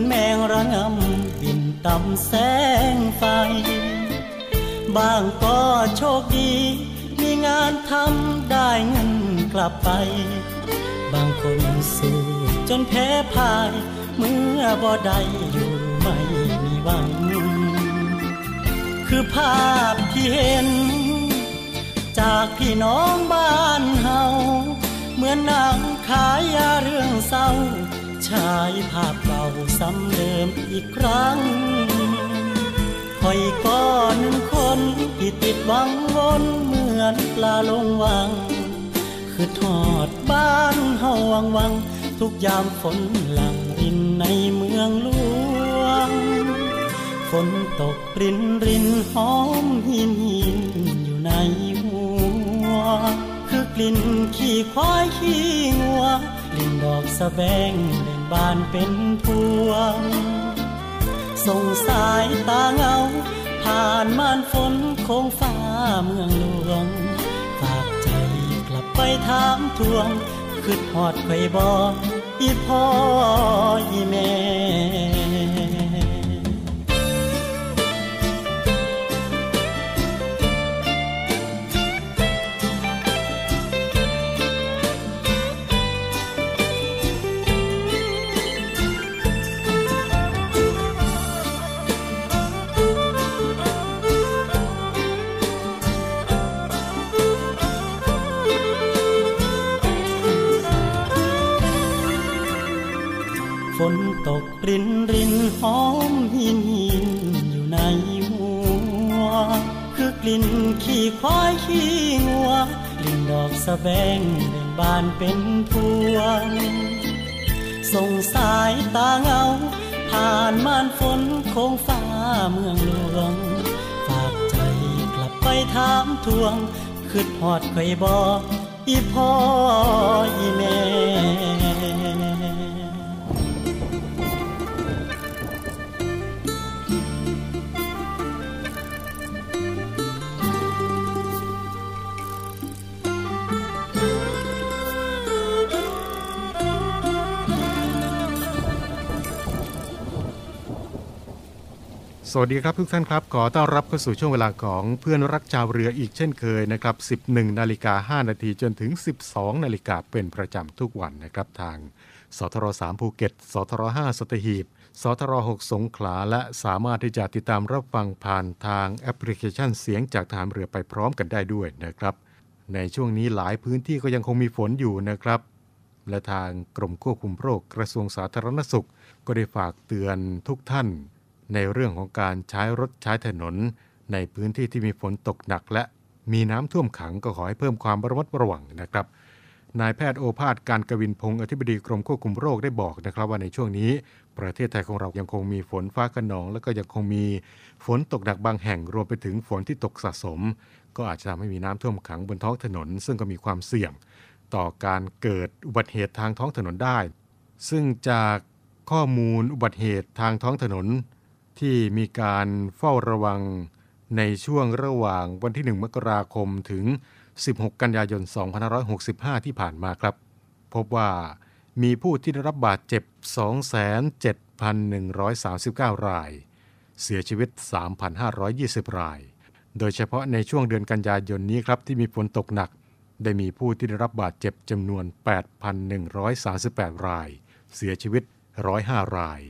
อนแมงระงำบินต่ำแสงไฟ บางก็โชคดี มีงานทำได้เงินกลับไป บางคนสู้จนแพ้พ่าย เมื่อบ่ได้อยู่ไม่มีหวัง คือภาพที่เห็น จากพี่น้องบ้านเฮา เหมือนนางขายยาเรื่องเศร้า ฉายภาพเก่าซ้ำเดิมอีกครั้งคอยก็หนึ่งคนที่ติดวังวนเหมือนปลาลงวัง คือทอดบ้านเฮาวังวัง ทุกยามฝนหลังรินในเมืองหลวง ฝนตกรินรินหอมหินหินอยู่ในหัว คือกลิ่นขี้ควายขี้งัวกลิ่นดอกสะแบงเล บานเป็นพวง ส่งสายตาเงา ผ่านม่านฝนโค้งฟ้าเมืองหลวง ฝากใจกลับไปถามทวง คืดหอดไข่บออีพ่ออีแม่ รินรินหอมหินหินอยู่ในหัว คือกลิ่นขี้ควายขี้งัวกลิ่นดอกสะแบงเบ่งบานเป็นพวงส่งสายตาเงา ผ่านม่านฝนคงฟ้าเมืองหลวง ฝากใจกลับไปถามทวงคืดหอดไข่บอกอีพ่ออีแม่ สวัสดีครับทุกท่านครับ ขอต้อนรับเข้าสู่ช่วงเวลาของเพื่อนรักชาวเรืออีกเช่นเคยนะครับ 11 นาฬิกา 5 นาทีจนถึง 12 นาฬิกาเป็นประจำทุกวันนะครับทางสทร3ภูเก็ต สทร5สตหีบ สทร6สงขลา และสามารถที่จะติดตามรับฟังผ่านทางแอปพลิเคชันเสียงจากทหารเรือไปพร้อมกันได้ด้วยนะครับ ในช่วงนี้หลายพื้นที่ก็ยังคงมีฝนอยู่นะครับ และทางกรมควบคุมโรคกระทรวงสาธารณสุข ก็ได้ฝากเตือนทุกท่าน ในเรื่องของการใช้รถใช้ถนน ในพื้นที่ที่มีฝนตกหนัก และมีน้ำท่วมขังก็ขอให้เพิ่มความระมัดระวังนะครับ นายแพทย์โอภาสการกวินพงศ์อธิบดีกรมควบคุมโรคได้บอกนะครับ ว่าในช่วงนี้ ประเทศไทยของเรายังคงมีฝนฟ้าขนอง แล้วก็ยังคงมีฝนตกหนักบางแห่งรวมไปถึงฝนที่ตกสะสม ก็อาจจะทำให้มีน้ำท่วมขังบนท้องถนน ซึ่งก็มีความเสี่ยง ต่อการเกิดอุบัติเหตุทางท้องถนนได้ ซึ่งจากข้อมูลอุบัติเหตุทางท้องถนน ที่มีการเฝ้าระวังในช่วงระหว่างวันที่ 1 มกราคมถึง 16 กันยายน 2565 ที่ผ่านมาครับ พบว่ามีผู้ที่ได้รับบาดเจ็บ 27,139 ราย เสียชีวิต 3,520 ราย โดยเฉพาะในช่วงเดือนกันยายนนี้ครับที่มีฝนตกหนัก ได้มีผู้ที่ได้รับบาดเจ็บจำนวน 8,138 ราย เสียชีวิต 105 ราย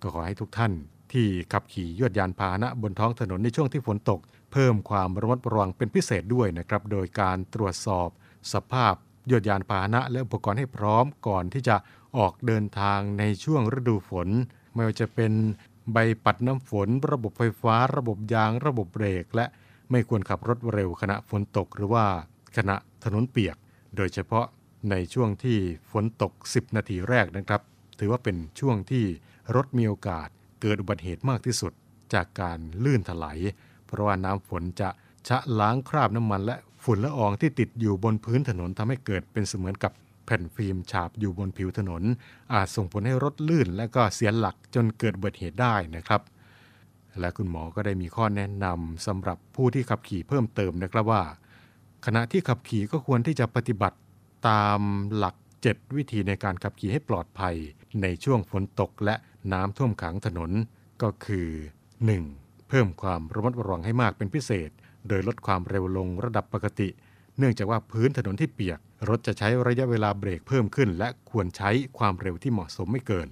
ก็ขอให้ทุกท่าน ที่ขับขี่ยวดยานพาหนะบนท้องถนนในช่วงที่ฝนตก เพิ่มความระมัดระวังเป็นพิเศษด้วยนะครับ โดยการตรวจสอบ สภาพยวดยานพาหนะ และอุปกรณ์ให้พร้อมก่อนที่จะออกเดินทางในช่วงฤดูฝน ไม่ว่าจะเป็นใบปัดน้ำฝน ระบบไฟฟ้า ระบบยาง ระบบเบรก และไม่ควรขับรถเร็วขณะฝนตก หรือว่าขณะถนนเปียก โดยเฉพาะในช่วงที่ฝนตก 10 นาทีแรกนะครับ ถือว่าเป็นช่วงที่รถมีโอกาส เกิดอุบัติเหตุมากที่สุดจากการลื่นถลายเพราะว่าน้ำฝนจะชะล้างคราบน้ำมัน และฝุ่นละอองที่ติดอยู่บนพื้นถนนทำให้เกิดเป็นเสมือนกับแผ่นฟิล์มฉาบอยู่บนผิวถนน อาจส่งผลให้รถลื่น และก็เสียหลักจนเกิดอุบัติเหตุได้นะครับ และคุณหมอก็ได้มีข้อแนะนำสำหรับผู้ที่ขับขี่เพิ่มเติมนะครับว่า ขณะที่ขับขี่ก็ควรที่จะปฏิบัติตามหลัก 7 วิธีในการขับขี่ให้ปลอดภัย ในช่วงฝนตกและ น้ำท่วมขังถนนก็คือ 1. เพิ่มความระมัดระวังให้มากเป็นพิเศษ โดยลดความเร็วลงระดับปกติ เนื่องจากว่าพื้นถนนที่เปียก รถจะใช้ระยะเวลาเบรกเพิ่มขึ้น และควรใช้ความเร็วที่เหมาะสมไม่เกิน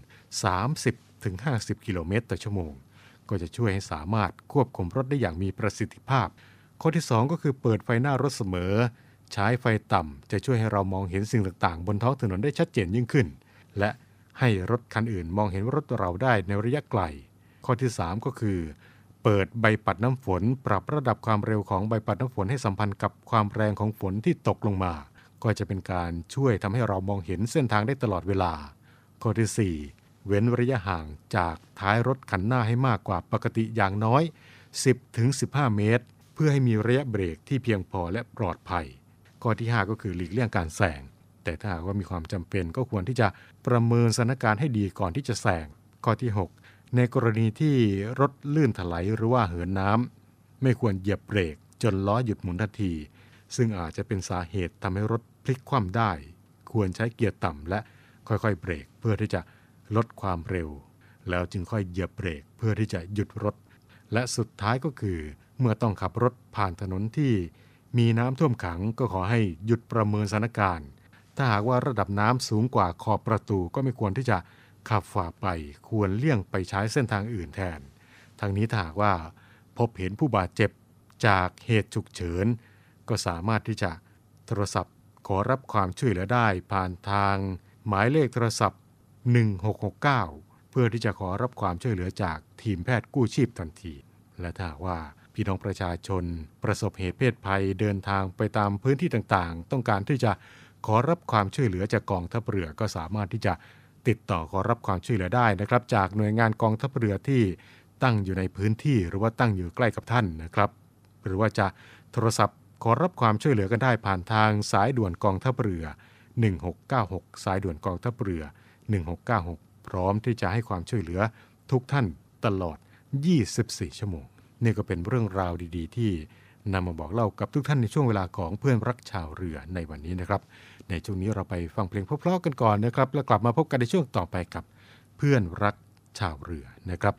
30-50 กิโลเมตรต่อชั่วโมง ก็จะช่วยให้สามารถควบคุมรถได้อย่างมีประสิทธิภาพ ข้อที่ 2 ก็คือเปิดไฟหน้ารถเสมอ ใช้ไฟต่ำจะช่วยให้เรามองเห็นสิ่งต่างๆ บนท้องถนนได้ชัดเจนยิ่งขึ้น และ ให้รถคันอื่นมองเห็นรถเราได้ในระยะไกล ข้อที่ 3 ก็คือ เปิดใบปัดน้ำฝน ปรับระดับความเร็วของใบปัดน้ำฝนให้สัมพันธ์กับความแรงของฝนที่ตกลงมา ก็จะเป็นการช่วยทำให้เรามองเห็นเส้นทางได้ตลอดเวลา ข้อที่ 4 เว้นระยะห่างจากท้ายรถคันหน้าให้มากกว่าปกติอย่างน้อย 10-15 เมตร เพื่อให้มีระยะเบรกที่เพียงพอและปลอดภัย ข้อที่ 5 ก็คือหลีกเลี่ยงการแซง แต่ถ้าหากว่ามีความจำเป็นก็ควรที่จะประเมินสถานการณ์ให้ดีก่อนที่จะแซงข้อที่ 6 ในกรณีที่รถลื่นถลายหรือว่าเหินน้ำไม่ควรเหยียบเบรก จนล้อหยุดหมุนทันที ซึ่งอาจจะเป็นสาเหตุทำให้รถพลิกคว่ำได้ ควรใช้เกียร์ต่ำและค่อยๆ เบรกเพื่อที่จะลดความเร็ว แล้วจึงค่อยเหยียบเบรกเพื่อที่จะหยุดรถ และสุดท้ายก็คือ เมื่อต้องขับรถผ่านถนนที่มีน้ำท่วมขังก็ขอให้หยุดประเมินสถานการณ์ ถ้าหากว่าระดับน้ำสูงกว่าขอบประตูก็ไม่ควรที่จะขับฝ่าไปควรเลี่ยงไปใช้เส้นทางอื่นแทน ทางนี้ถ้าหากว่าพบเห็นผู้บาดเจ็บจากเหตุฉุกเฉิน ก็สามารถที่จะโทรศัพท์ขอรับความช่วยเหลือได้ผ่านทางหมายเลขโทรศัพท์ 1669 เพื่อที่จะขอรับความช่วยเหลือจากทีมแพทย์กู้ชีพทันที และถ้าว่าพี่น้องประชาชนประสบเหตุเพศภัยเดินทางไปตามพื้นที่ต่างๆ ต้องการที่จะ ขอรับความช่วยเหลือจากกองทัพเรือก็สามารถที่จะติดต่อขอรับความช่วยเหลือได้นะครับ จากหน่วยงานกองทัพเรือที่ตั้งอยู่ในพื้นที่หรือว่าตั้งอยู่ใกล้กับท่านนะครับ หรือว่าจะโทรศัพท์ขอรับความช่วยเหลือกันได้ผ่านทางสายด่วนกองทัพเรือ 1696 สายด่วนกองทัพเรือ 1696 พร้อมที่จะให้ความช่วยเหลือทุกท่านตลอด 24 ชั่วโมง นี่ก็เป็นเรื่องราวดี ๆ ที่ นำมาบอกเล่ากับทุกท่านในช่วงเวลาของเพื่อนรักชาวเรือในวันนี้นะครับ ในช่วงนี้เราไปฟังเพลงเพลาะๆกันก่อนนะครับ แล้วกลับมาพบกันในช่วงต่อไปกับเพื่อนรักชาวเรือนะครับ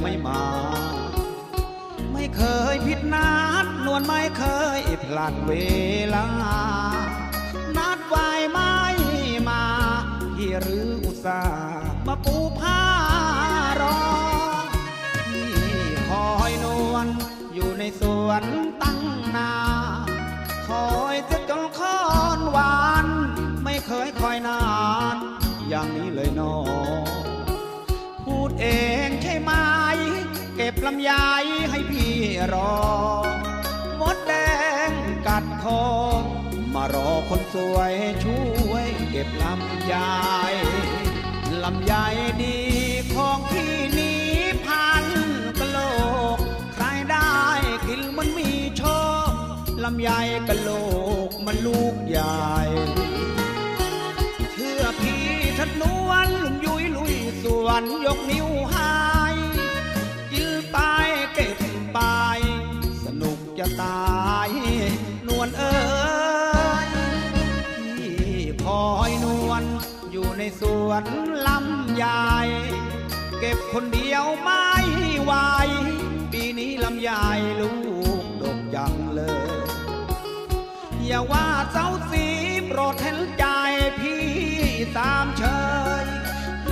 ไมนวลใหญ่ไม่เคยผิดนัดนวลไม่เคยพลัดเวลา นัดไว้ไม่มาพี่หรืออุตส่าห์มาปูผ้ารอพี่คอยนวลอยู่ในสวนตั้งนา คอยจะจนคอนหวาน ไม่เคยคอยนาน อย่างนี้เลยนอพูด เองใช่ไหม เก็บลำไยให้พี่รอ มดแดงกัดคอมารอคนสวยช่วย เก็บลำไยลำไยดีของพี่นี้พันกะโลก ใครได้กินมันมีโชคลำไยกะโลกมันลูกใหญ่ ชัดนวลลุงยุยลุยสวนยกนิ้วหายกินไปเก็บไปสนุกจะตายนวลเอ้ยพี่คอยนวลอยู่ในสวนลำใหญ่เก็บคนเดียวไม่ไหวปีนี้ลำใหญ่ลูกดกจังเลย อย่าว่าเจ้าสีโปรดเห็นใจพี่ ตามเชย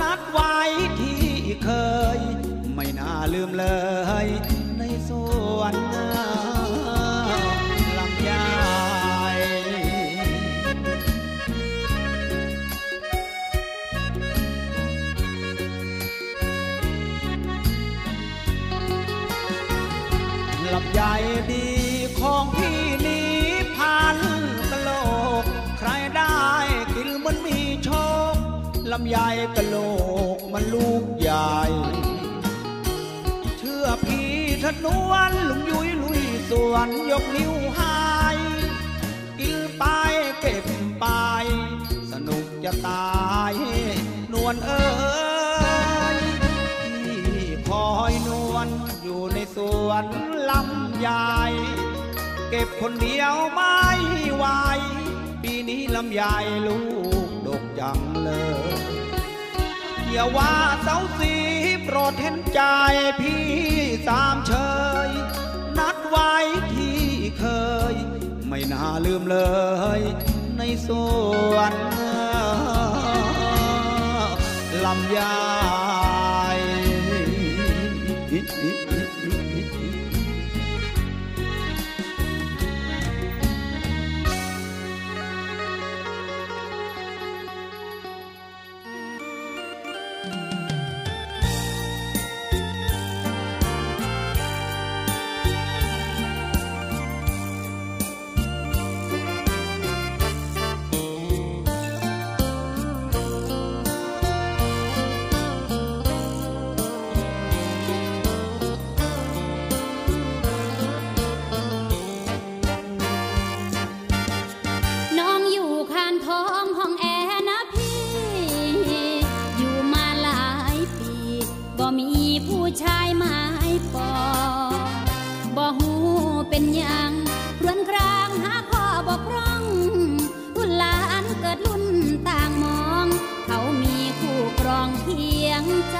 นัดไว้ที่เคย ไม่น่าลืมเลยในสวนลำไยกะโลกมันลูกใหญ่ เชื่อพี่ทนวนลุงยุยลุยสวนยกนิ้วหายกินไปเก็บไป สนุกจะตาย นวลเอ้ยพี่คอยนวลอยู่ในสวนลำใหญ่เก็บคนเดียวไม่ไหวปีนี้ลำใหญ่ลูก จังเลยอย่าว่าเสาสีโปรดเห็นใจพี่สามเชย นัดไว้ที่เคย ไม่น่าลืมเลย ในสวนลำยา เป็นหยังรวนกลางหาข้อบกพร่องรุ่นหลานเกิดรุ่นต่างมอง เขามีคู่ครองเคียงใจ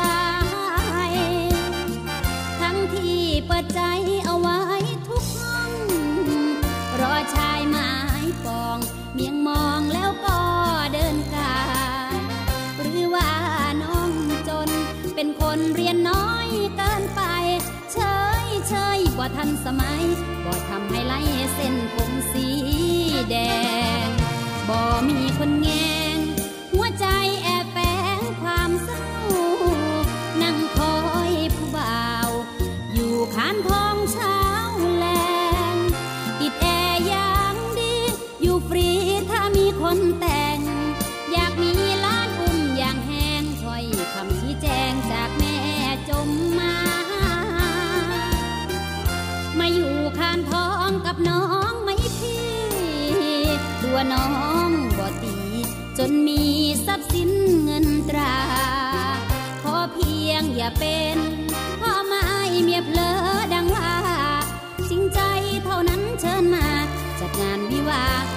ทั้งที่เปิดใจเอาไว้ทุกห้อง รอชายหมายปองเมียงมองแล้วก็เดินกายหรือว่าน้องจนเป็นคนเรียนน้อยเกินไป เฉยเฉยบ่าทันสมัย เส้นผมสีแดงบ่มีคนแง นมีทรัพย์สินเงินตรา ขอเพียงอย่าเป็นพ่อไม้เมียเพลอดังว่า จริงใจเท่านั้นเชิญมา จัดงานวิวาห์อำลา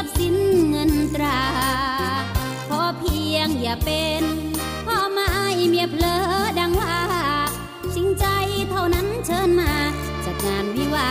รัพย์สินเงินตรา ขอเพียงอย่าเป็นพ่อไม้เมียเพลอดังว่าชิงใจเท่านั้นเชิญมาจัดงานวิวา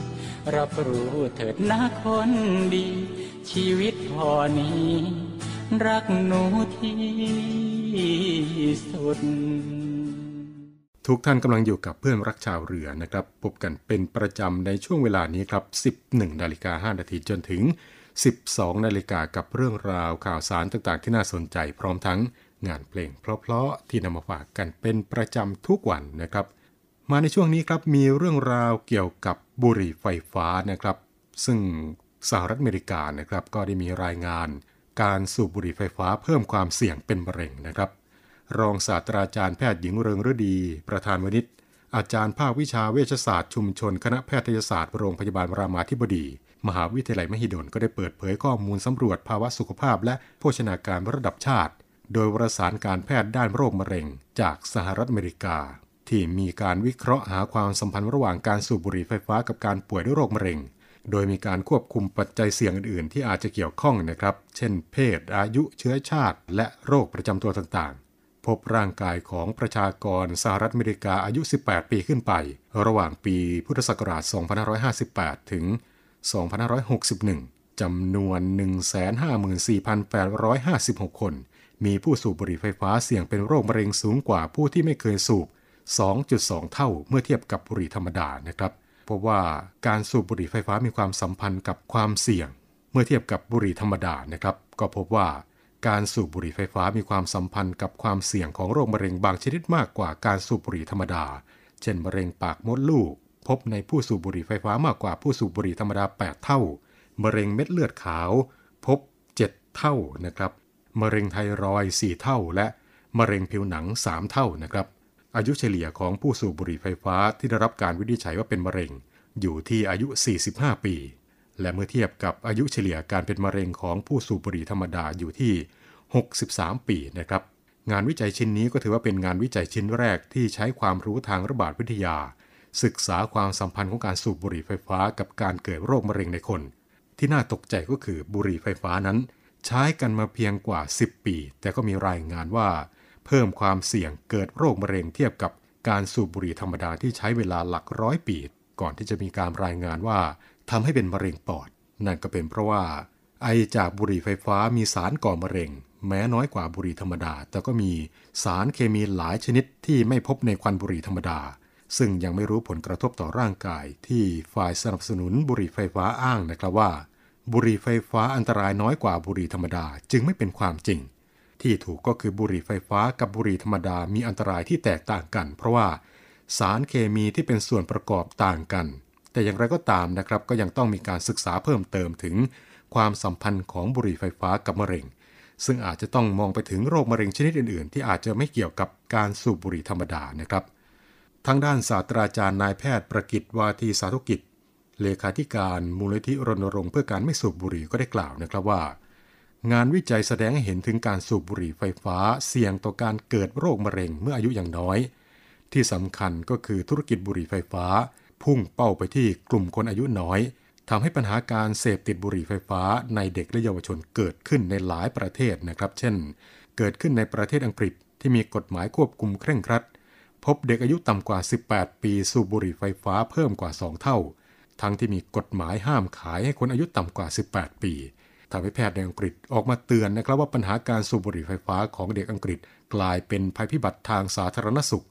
รับรู้เถิดนะคนดี ชีวิตพอนี้ รักหนูที่สุด ทุกท่านกำลังอยู่กับเพื่อนรักชาวเรือนะครับ พบกันเป็นประจำในช่วงเวลานี้ครับ 11นาฬิกา5นาทีจนถึง 12นาฬิกากับเรื่องราวข่าวสารต่างๆ ที่น่าสนใจพร้อมทั้งงานเพลงเพราะๆที่นำมาฝากกันเป็นประจำทุกวันนะครับ มาในช่วงนี้ครับมีเรื่องราวเกี่ยวกับ บุหรี่ไฟฟ้านะครับ ซึ่งสหรัฐอเมริกานะครับก็ได้มีรายงาน การสูบบุหรี่ไฟฟ้าเพิ่มความเสี่ยงเป็นมะเร็งนะครับ รองศาสตราจารย์แพทย์หญิงเริงฤดี ประธานวณิชอาจารย์ภาควิชาเวชศาสตร์ชุมชน คณะแพทยศาสตร์โรงพยาบาลรามาธิบดี มหาวิทยาลัยมหิดลก็ได้เปิดเผยข้อมูลสำรวจภาวะสุขภาพ และโภชนาการระดับชาติ โดยวารสารการแพทย์ด้านโรคมะเร็ง จากสหรัฐอเมริกา ที่มีการวิเคราะห์หาความสัมพันธ์ระหว่างการสูบบุหรี่ไฟฟ้ากับการป่วยด้วยโรคมะเร็ง โดยมีการควบคุมปัจจัยเสี่ยงอื่นๆ ที่อาจจะเกี่ยวข้องนะครับ เช่น เพศ อายุ เชื้อชาติ และโรคประจำตัวต่างๆ พบร่างกายของประชากรสหรัฐอเมริกาอายุ 18 ปีขึ้นไป ระหว่างปีพุทธศักราช 2558 ถึง 2561 จำนวน 154,856 คน มีผู้สูบบุหรี่ไฟฟ้าเสี่ยงเป็นโรคมะเร็งสูงกว่าผู้ที่ไม่เคยสูบ 2.2 เท่าเมื่อเทียบกับบุหรี่ธรรมดานะครับเพบว่าการสูบบุหรี่ไฟฟ้ามีความสัมพันธ์กับความเสี่ยง เมื่อเทียบกับบุหรี่ธรรมดานะครับ ก็พบว่าการสูบบุหรี่ไฟฟ้ามีความสัมพันธ์กับความเสี่ยงของโรคมะเร็งบางชนิดมากกว่าการสูบบุหรี่ธรรมดา เช่นมะเร็งปากมดลูก พบในผู้สูบบุหรี่ไฟฟ้ามากกว่าผู้สูบบุหรี่ธรรมดา 8 เท่า มะเร็งเม็ดเลือดขาว พบ 7 เท่านะครับ มะเร็งไทรอย 4 เท่า และมะเร็งผิวหนัง 3 เท่านะครับ อายุเฉลี่ยของผู้สูบบุหรี่ไฟฟ้าที่ได้รับการวินิจฉัยว่าเป็นมะเร็ง อยู่ที่อายุ 45 ปี และเมื่อเทียบกับอายุเฉลี่ยการเป็นมะเร็งของผู้สูบบุหรี่ธรรมดาอยู่ที่ 63 ปีนะครับ งานวิจัยชิ้นนี้ก็ถือว่าเป็นงานวิจัยชิ้นแรกที่ใช้ความรู้ทางระบาดวิทยา ศึกษาความสัมพันธ์ของการสูบบุหรี่ไฟฟ้ากับการเกิดโรคมะเร็งในคน ที่น่าตกใจก็คือบุหรี่ไฟฟ้านั้น ใช้กันมาเพียงกว่า 10 ปี แต่ก็มีรายงานว่า พิ่มความเสี่ยงเกิดโรคมะเร็งเทียบกับการสูบบุหรี่ธรรมดาที่ใช้เวลาหลักร้อยปี ก่อนที่จะมีการรายงานว่าทำให้เป็นมะเร็งปอด นั่นก็เป็นเพราะว่า ไอจากบุหรี่ไฟฟ้ามีสารก่อมะเร็ง แม้น้อยกว่าบุหรี่ธรรมดา แต่ก็มีสารเคมีหลายชนิดที่ไม่พบในควันบุหรี่ธรรมดา ซึ่งยังไม่รู้ผลกระทบต่อร่างกาย ที่ฝ่ายสนับสนุนบุหรี่ไฟฟ้าอ้างนะครับว่า บุหรี่ไฟฟ้าอันตรายน้อยกว่าบุหรี่ธรรมดาจึงไม่เป็นความจริง ที่ถูกก็คือบุหรี่ไฟฟ้ากับบุหรี่ธรรมดามีอันตรายที่แตกต่างกัน เพราะว่าสารเคมีที่เป็นส่วนประกอบต่างกัน แต่อย่างไรก็ตามนะครับก็ยังต้องมีการศึกษาเพิ่มเติมถึงความสัมพันธ์ของบุหรี่ไฟฟ้ากับมะเร็ง ซึ่งอาจจะต้องมองไปถึงโรคมะเร็งชนิดอื่นๆ ที่อาจจะไม่เกี่ยวกับการสูบบุหรี่ธรรมดานะครับทางด้านศาสตราจารย์นายแพทย์ประกิตวาทีสาธุกิจ เลขาธิการมูลนิธิรณรงค์เพื่อการไม่สูบบุหรี่ก็ได้กล่าวนะครับว่า งานวิจัยแสดงให้เห็นถึงการสูบบุหรี่ไฟฟ้าเสี่ยงต่อการเกิดโรคมะเร็งเมื่ออายุอย่างน้อย ที่สำคัญก็คือธุรกิจบุหรี่ไฟฟ้า พุ่งเป้าไปที่กลุ่มคนอายุน้อยทำให้ปัญหาการเสพติดบุหรี่ไฟฟ้าในเด็กและเยาวชนเกิดขึ้นในหลายประเทศนะครับ เช่น เกิดขึ้นในประเทศอังกฤษที่มีกฎหมายควบคุมเคร่งครัด พบเด็กอายุต่ำกว่า 18 ปีสูบบุหรี่ไฟฟ้าเพิ่มกว่า 2 เท่า ทั้งที่มีกฎหมายห้ามขายให้คนอายุต่ำกว่า 18 ปี ทำให้แพทย์ในอังกฤษออกมาเตือนนะครับว่าปัญหาการสูบบุหรี่ไฟฟ้าของเด็กอังกฤษกลายเป็นภัยพิบัติทางสาธารณสุข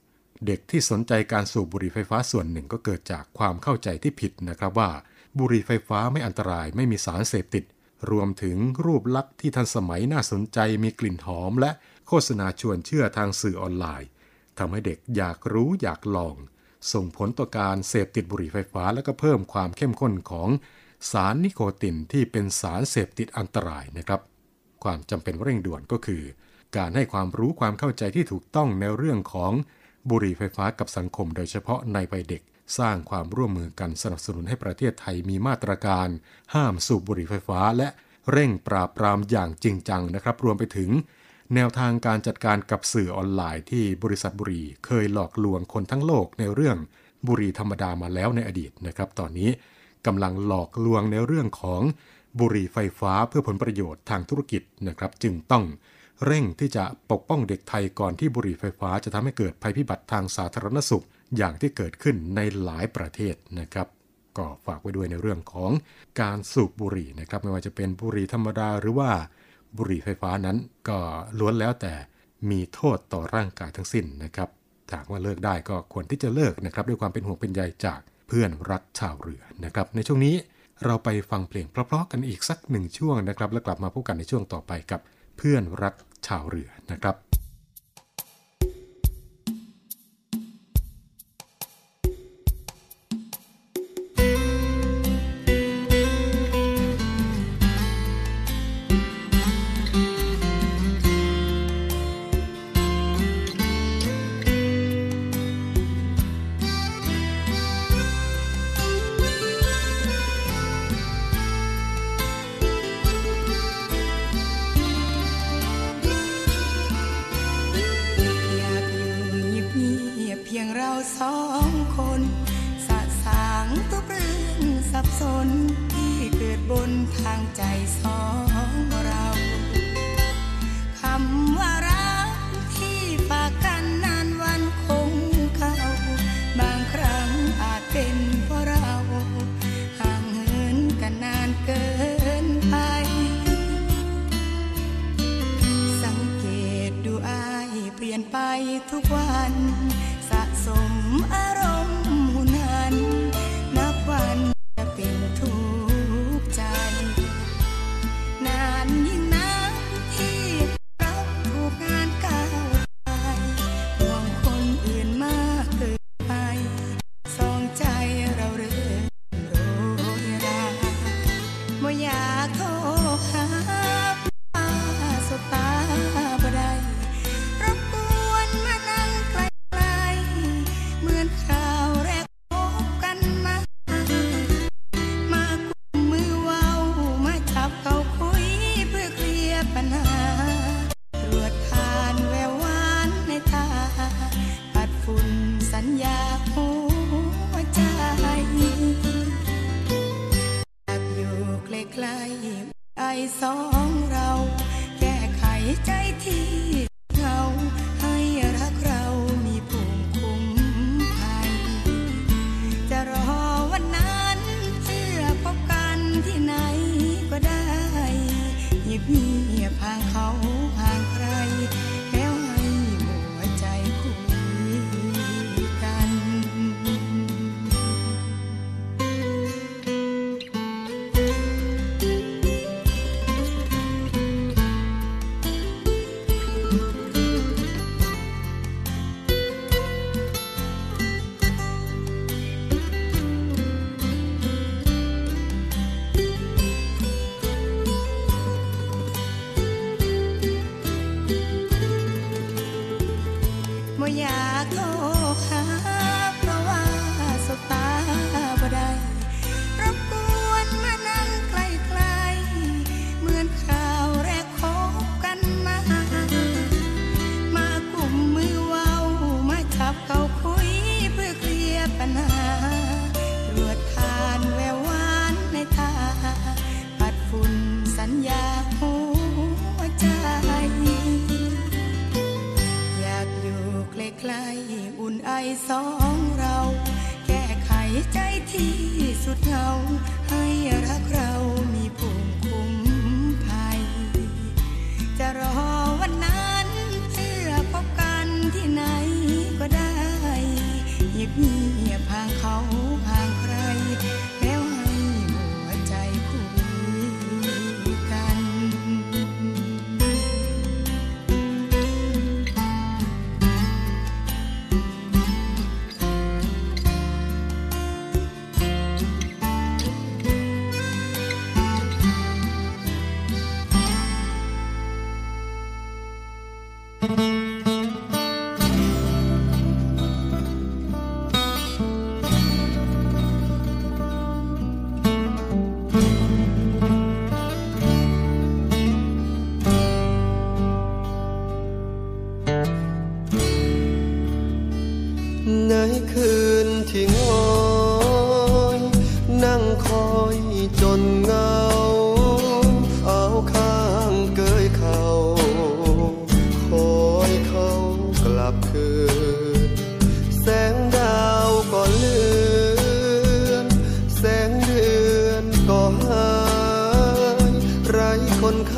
เด็กที่สนใจการสูบบุหรี่ไฟฟ้าส่วนหนึ่งก็เกิดจากความเข้าใจที่ผิดนะครับว่า บุหรี่ไฟฟ้าไม่อันตรายไม่มีสารเสพติด รวมถึงรูปลักษณ์ที่ทันสมัยน่าสนใจมีกลิ่นหอม และโฆษณาชวนเชื่อทางสื่อออนไลน์ทำให้เด็กอยากรู้อยากลอง ส่งผลต่อการเสพติดบุหรี่ไฟฟ้าและก็เพิ่มความเข้มข้นของ สารนิโคตินที่เป็นสารเสพติดอันตรายนะครับ ความจำเป็นเร่งด่วนก็คือ การให้ความรู้ความเข้าใจที่ถูกต้องในเรื่องของบุหรี่ไฟฟ้ากับสังคม โดยเฉพาะในวัยเด็ก สร้างความร่วมมือกันสนับสนุนให้ประเทศไทยมีมาตรการ ห้ามสูบบุหรี่ไฟฟ้า และเร่งปราบปรามอย่างจริงจังนะครับ รวมไปถึง แนวทางการจัดการกับสื่อออนไลน์ที่บริษัทบุหรี่เคยหลอกลวงคนทั้งโลกในเรื่องบุหรี่ธรรมดามาแล้วในอดีตนะครับ ตอนนี้ กำลังหลอกลวงในเรื่องของบุหรี่ไฟฟ้าเพื่อผลประโยชน์ทางธุรกิจนะครับจึงต้องเร่งที่จะปกป้องเด็กไทยก่อนที่บุหรี่ไฟฟ้าจะทำให้เกิดภัยพิบัติทางสาธารณสุข อย่างที่เกิดขึ้นในหลายประเทศนะครับ ก็ฝากไว้ด้วยในเรื่องของการสูบบุหรี่นะครับไม่ว่าจะเป็นบุหรี่ธรรมดาหรือว่าบุหรี่ไฟฟ้านั้นก็ล้วนแล้วแต่มีโทษต่อร่างกายทั้งสิ้นนะครับถ้าหากว่าเลิกได้ก็ควรที่จะเลิกนะครับด้วยความเป็นห่วงเป็นใยจาก เพื่อนรักชาวเรือนะครับ ในช่วงนี้เราไปฟังเพลงเพราะๆกันอีกสักหนึ่งช่วงนะครับ แล้วกลับมาพบกันในช่วงต่อไปกับเพื่อนรักชาวเรือนะครับ ทุกวัน สะสมอารมณ์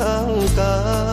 ข้างกาย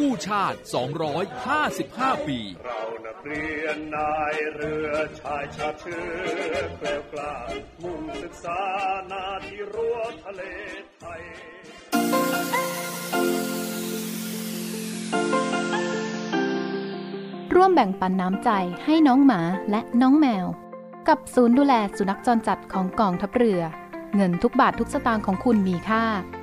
กู้ชาติ 255 ปี เรานักเรียนนายเรือชายชาติเชื้อแกล้วกล้ามุ่งศึกษานาที่รั้วทะเลไทย ร่วมแบ่งปันน้ำใจให้น้องหมาและน้องแมว กับศูนย์ดูแลสุนัขจรจัดของกองทัพเรือ เงินทุกบาททุกสตางค์ของคุณมีค่า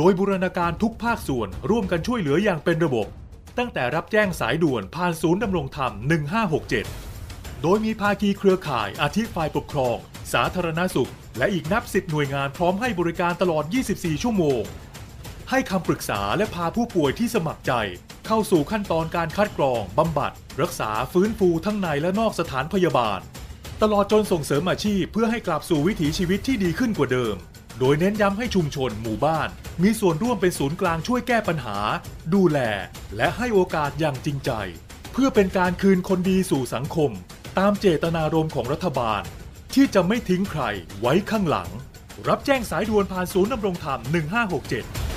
โดยบูรณาการทุกภาคส่วนร่วมกันช่วยเหลืออย่างเป็นระบบ ตั้งแต่รับแจ้งสายด่วนผ่านศูนย์ดำรงธรรม 1567 โดยมีภาคีเครือข่ายอาทิฝ่ายปกครอง สาธารณสุข และอีกนับสิบหน่วยงานพร้อมให้บริการตลอด 24 ชั่วโมง ให้คำปรึกษาและพาผู้ป่วยที่สมัครใจ เข้าสู่ขั้นตอนการคัดกรองบำบัด รักษาฟื้นฟูทั้งในและนอกสถานพยาบาล ตลอดจนส่งเสริมอาชีพเพื่อให้กลับสู่วิถีชีวิตที่ดีขึ้นกว่าเดิม โดยเน้นย้ำให้ชุมชนหมู่บ้าน มีส่วนร่วมเป็นศูนย์กลางช่วยแก้ปัญหา ดูแล และให้โอกาสอย่างจริงใจ เพื่อเป็นการคืนคนดีสู่สังคม ตามเจตนารมณ์ของรัฐบาล ที่จะไม่ทิ้งใครไว้ข้างหลัง รับแจ้งสายด่วนผ่านศูนย์ดำรงธรรม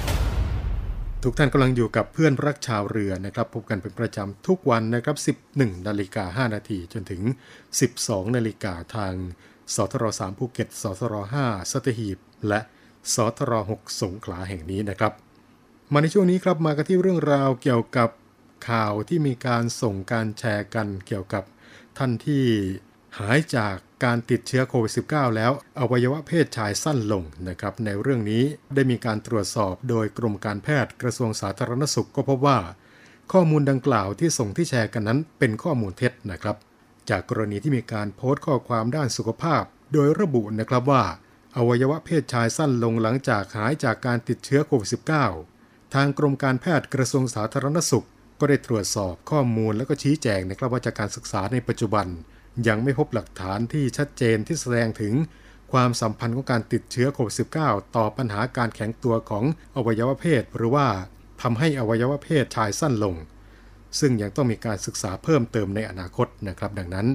1567ทุกท่านกำลังอยู่กับเพื่อนรักชาวเรือนะครับ พบกันเป็นประจำทุกวันนะครับ 11 นาฬิกา 5 นาทีจนถึง 12 นาฬิกาทางสทร3ภูเก็ตสทร5สัตหีบ และสทร6สงขลาแห่งนี้นะครับ มาในช่วงนี้ครับมากันที่เรื่องราวเกี่ยวกับข่าวที่มีการส่งการแชร์กันเกี่ยวกับท่านที่หายจากการติดเชื้อโควิด -19 แล้วอวัยวะเพศชายสั้นลงนะครับในเรื่องนี้ได้มีการตรวจสอบโดยกรมการแพทย์กระทรวงสาธารณสุขก็พบว่า ข้อมูลดังกล่าวที่ส่งที่แชร์กันนั้นเป็นข้อมูลเท็จนะครับ จากกรณีที่มีการโพสต์ข้อความด้านสุขภาพ โดยระบุนะครับว่า อวัยวะเพศชายสั้นลงหลังจากหายจากการติดเชื้อโควิด -19 ทางกรมการแพทย์กระทรวงสาธารณสุข ก็ได้ตรวจสอบข้อมูลและก็ชี้แจงนะครับว่าจากการศึกษาในปัจจุบัน ยังไม่พบหลักฐานที่ชัดเจนที่แสดงถึง ความสัมพันธ์ของการติดเชื้อโควิด -19 ต่อปัญหาการแข็งตัวของอวัยวะเพศ หรือว่าทำให้อวัยวะเพศชายสั้นลง ซึ่งยังต้องมีการศึกษาเพิ่มเติมในอนาคตนะครับ ดังนั้น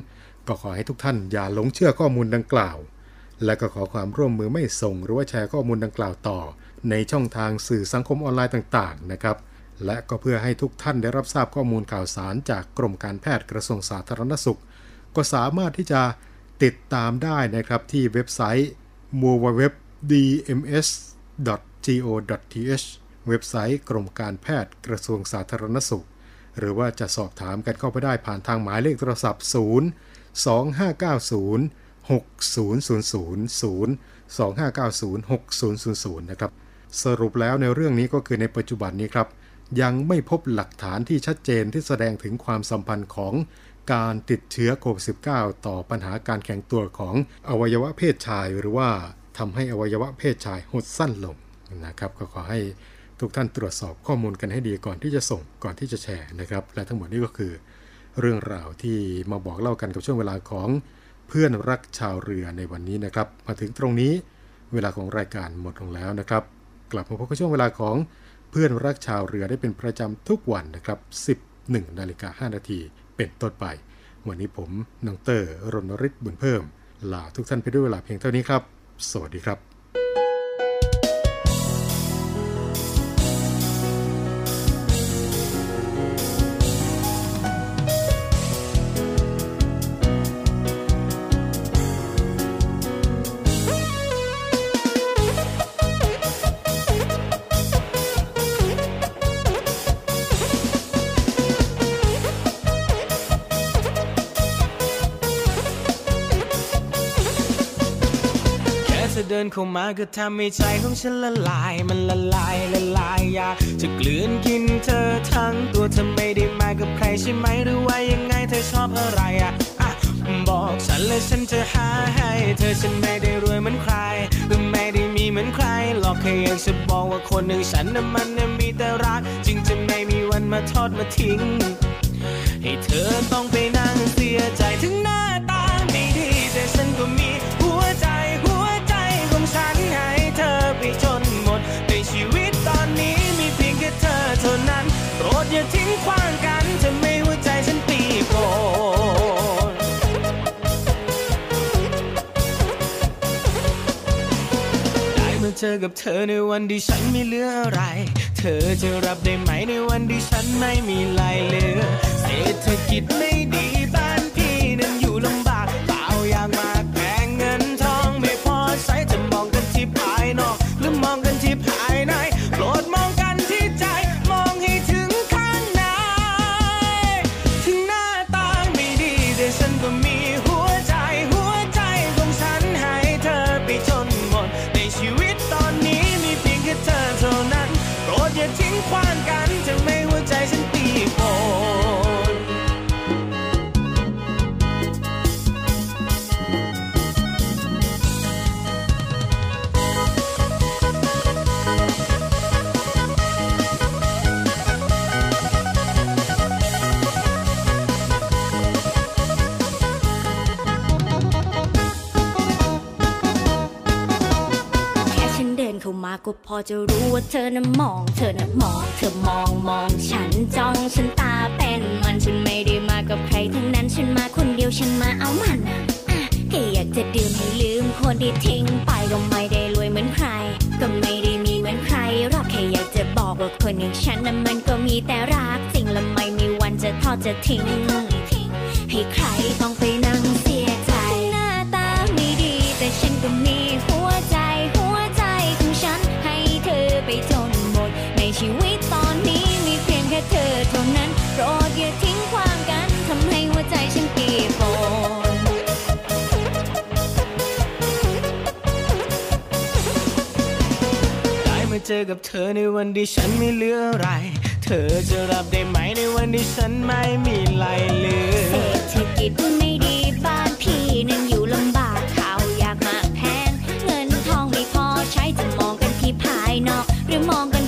ก็ขอให้ทุกท่านอย่าหลงเชื่อข้อมูลดังกล่าว และก็ขอความร่วมมือไม่ส่ง หรือว่าแชร์ข้อมูลดังกล่าวต่อ ในช่องทางสื่อสังคมออนไลน์ต่างๆนะครับและก็เพื่อให้ทุกท่านได้รับทราบข้อมูลข่าวสารจากกรมการแพทย์กระทรวงสาธารณสุข ก็สามารถที่จะติดตามได้นะครับที่เว็บไซต์ www.dms.go.th เว็บไซต์กรมการแพทย์กระทรวงสาธารณสุข หรือว่าจะสอบถามกันเข้าไปได้ผ่านทางหมายเลขโทรศัพท์ 0 2590 6000 0 2590 6000 นะครับ สรุปแล้วในเรื่องนี้ก็คือในปัจจุบันนี้ครับ ยังไม่พบหลักฐานที่ชัดเจนที่แสดงถึงความสัมพันธ์ของการติดเชื้อโควิด -19 ต่อปัญหาการแข็งตัวของอวัยวะเพศชาย หรือว่าทำให้อวัยวะเพศชายหดสั้นลงนะครับ ก็ขอให้ทุกท่านตรวจสอบข้อมูลกันให้ดีก่อนที่จะส่งก่อนที่จะแชร์นะครับ และทั้งหมดนี้ก็คือ เรื่องราวที่มาบอกเล่ากันกับช่วงเวลาของ เพื่อนรักชาวเรือในวันนี้นะครับ มาถึงตรงนี้เวลาของรายการหมดลงแล้วนะครับ กลับมาพบกับช่วงเวลาของเพื่อนรักชาวเรือได้เป็นประจำทุกวันนะครับ 11นาฬิกา5นาทีเป็นต้นไป วันนี้ผมนงเตอร์รณฤทธิ์บุญเพิ่ม ลาทุกท่านไปด้วยเวลาเพียงเท่านี้ครับ สวัสดีครับ ดินเข้ามาก็ทำให้ใจของฉันละลาย มันละลายละลายอยากจะกลืนกินเธอทั้งตัวเธอไม่ได้มากับใครใช่ไหมหรือว่ายังไงเธอชอบอะไรอะอะบอกฉันเลยฉันจะหาให้ เธอฉันไม่ได้รวยเหมือนใครหรือไม่ได้มีเหมือนใครหรอกแค่อยากจะบอกว่าคนหนึ่งฉันน่ะมันน่ะมีแต่รัก จึงจะไม่มีวันมาทอดมาทิ้ง ให้เธอต้องไปนั่งเสียใจถึง ดอย่าทิ้งขว้างกันจะไม่หัวใจฉันตีโกรธได้มาเจอกับเธอในวันที่ฉันไม่เหลืออะไร เธอจะรับได้ไหมในวันที่ฉันไม่มีไรเหลือ เศรษฐกิจไม่ดี เข้ามาก็พอจะรู้ว่าเธอน่ะมอง เธอน่ะมอง เธอมองมองฉันจ้องฉันตาเป็นมันฉันไม่ได้มากับใครทั้งนั้นฉันมาคนเดียวฉันมาเอามันอะอะแค่อยากจะดื่มให้ลืมคนที่ทิ้งไปก็ไม่ได้รวยเหมือนใคร ก็ไม่ได้มีเหมือนใครหรอกแค่อยากจะบอกว่าคนอย่างฉันน่ะมันก็มีแต่รักจริงและไม่มีวันจะทอดจะทิ้งให้ใครต้องไปนั่ง เธอเท่านั้นโปรดอย่าทิ้งขว้างกันทำให้หัวใจฉันปีโปนได้มาเจอกับเธอในวันที่ฉันไม่เหลืออะไร เธอจะรับได้ไหมในวันที่ฉันไม่มีไรเหลือเศรษฐกิจไม่ดีบ้านพี่นั้นอยู่ลำบากข้าวยากมากแพงเงินทองไม่พอใช้จะมองกันที่ภายนอก หรือมองกัน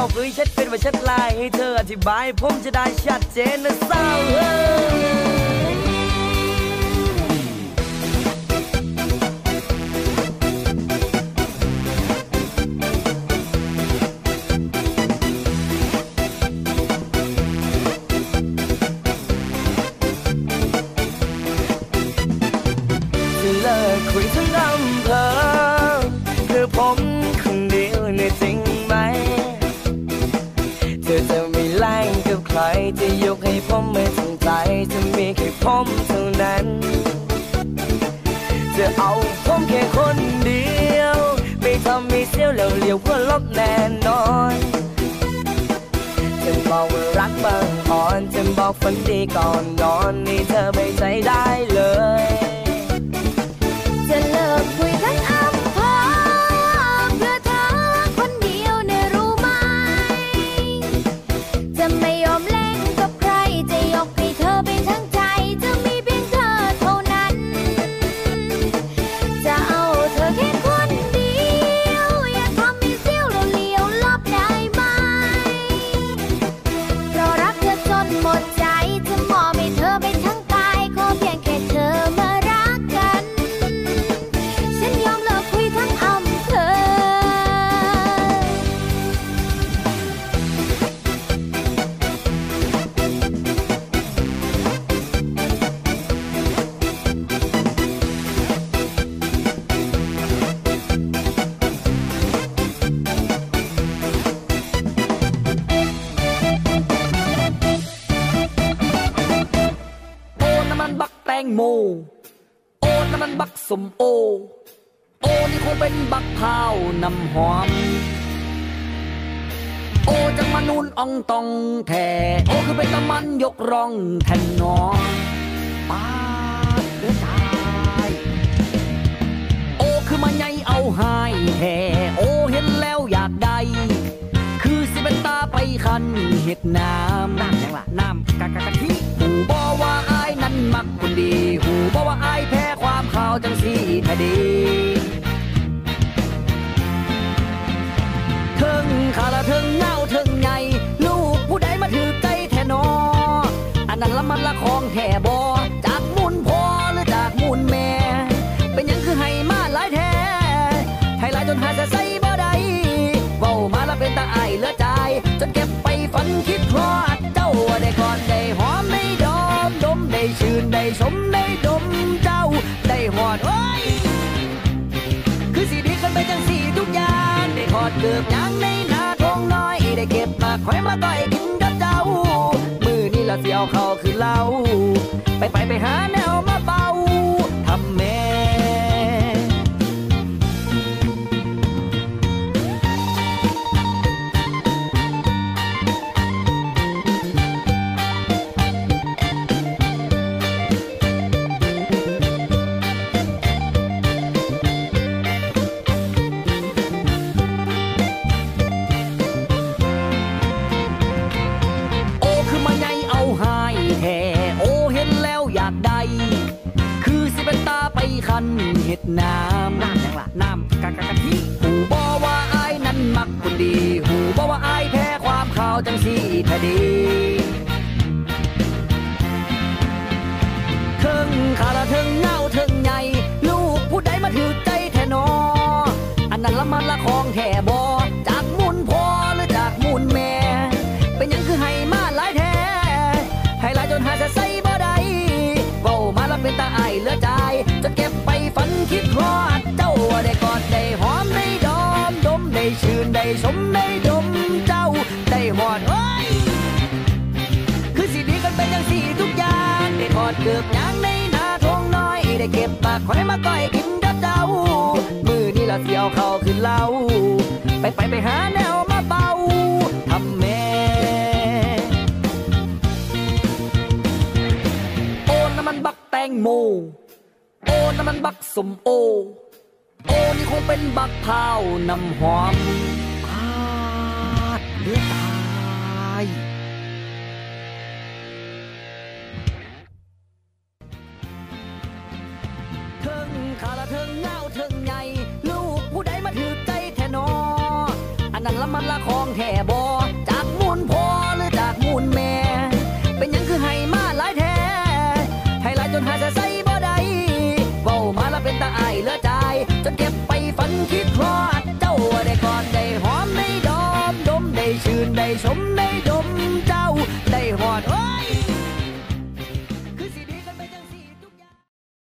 ออกเอาคุยเช็ดเป็นว่าเช็ดลายให้เธออธิบาย ผมจะได้ชัดเจนนะสาว จะยกให้ผมไม่สนใจจะมีแค่ผมเท่านั้น จะเอาผมแค่คนเดียว ไม่ทำให้เสียวแล้วเลี้ยวเพื่อลบแน่นอนจะบอกว่ารักบางอ่อนจะบอกฝันดีก่อนนอนนี่เธอไม่ใจได้เลย งโม โอ้นมันบักสมโอ โอ้นี่คงเป็นบักพร้าวน้ำหอม โอ้จังมานูนอองตองแท่โอ้คือเป็นตะมันยกร่องแทนนอป้าดเดือดตายโอ้คือมาใหญ่เอาหายแท่โอ้เห็นแล้วอยากได้คือสิเป็นตาไปคันเห็ดน้ำน้ำยังล่ะน้ำกะกะกะทิ มักคนดี หูบอว่าอายแพ้ความข่าวจังสีคดีเทิงขาละเทิงเงาเทิงไงลูกผู้ใดมาถือใจแทนออันนั้นละมันละของแท่บ ด้ทอดเกือบยางในนาทงน้อยได้เก็บมาคอยมาต่อยกินกับเจ้า มือนี่ละเสียวเขาคือเล่าไปไปไปหาแน อยากได้ คือสิเป็นตาไปคันเห็ดน้ำน้ำยังล่ะน้ำกะกะกะทิหูบอว่าอายนั้นมักคนดี หูบอว่าอายแพ้ความข่าวจังสีคดีเทิงขาละเทิงเงาเทิงใหญ่ลูกผู้ใดมาถือใจแทนออันนั้นละมันละของแท่บอ เกือบยางในนาทงน้อย ได้เก็บปากคอยมาก้อยกินกับเจ้า มือนี่ละเสียวเขาขึ้นเล้าไปไปไปหาแนวมาเบาทำแม่โอ้น้ำมันบักแตงโม โอ้น้ำมันบักสมโอ โอ้นี่คงเป็นบักพร้าน้ำหอมอาดเลือดตา คาราเทิงเง่าเทิงใหญ่ลูกผู้ใดมาถือใจแทนออันนั้นละมันละของแท่บอ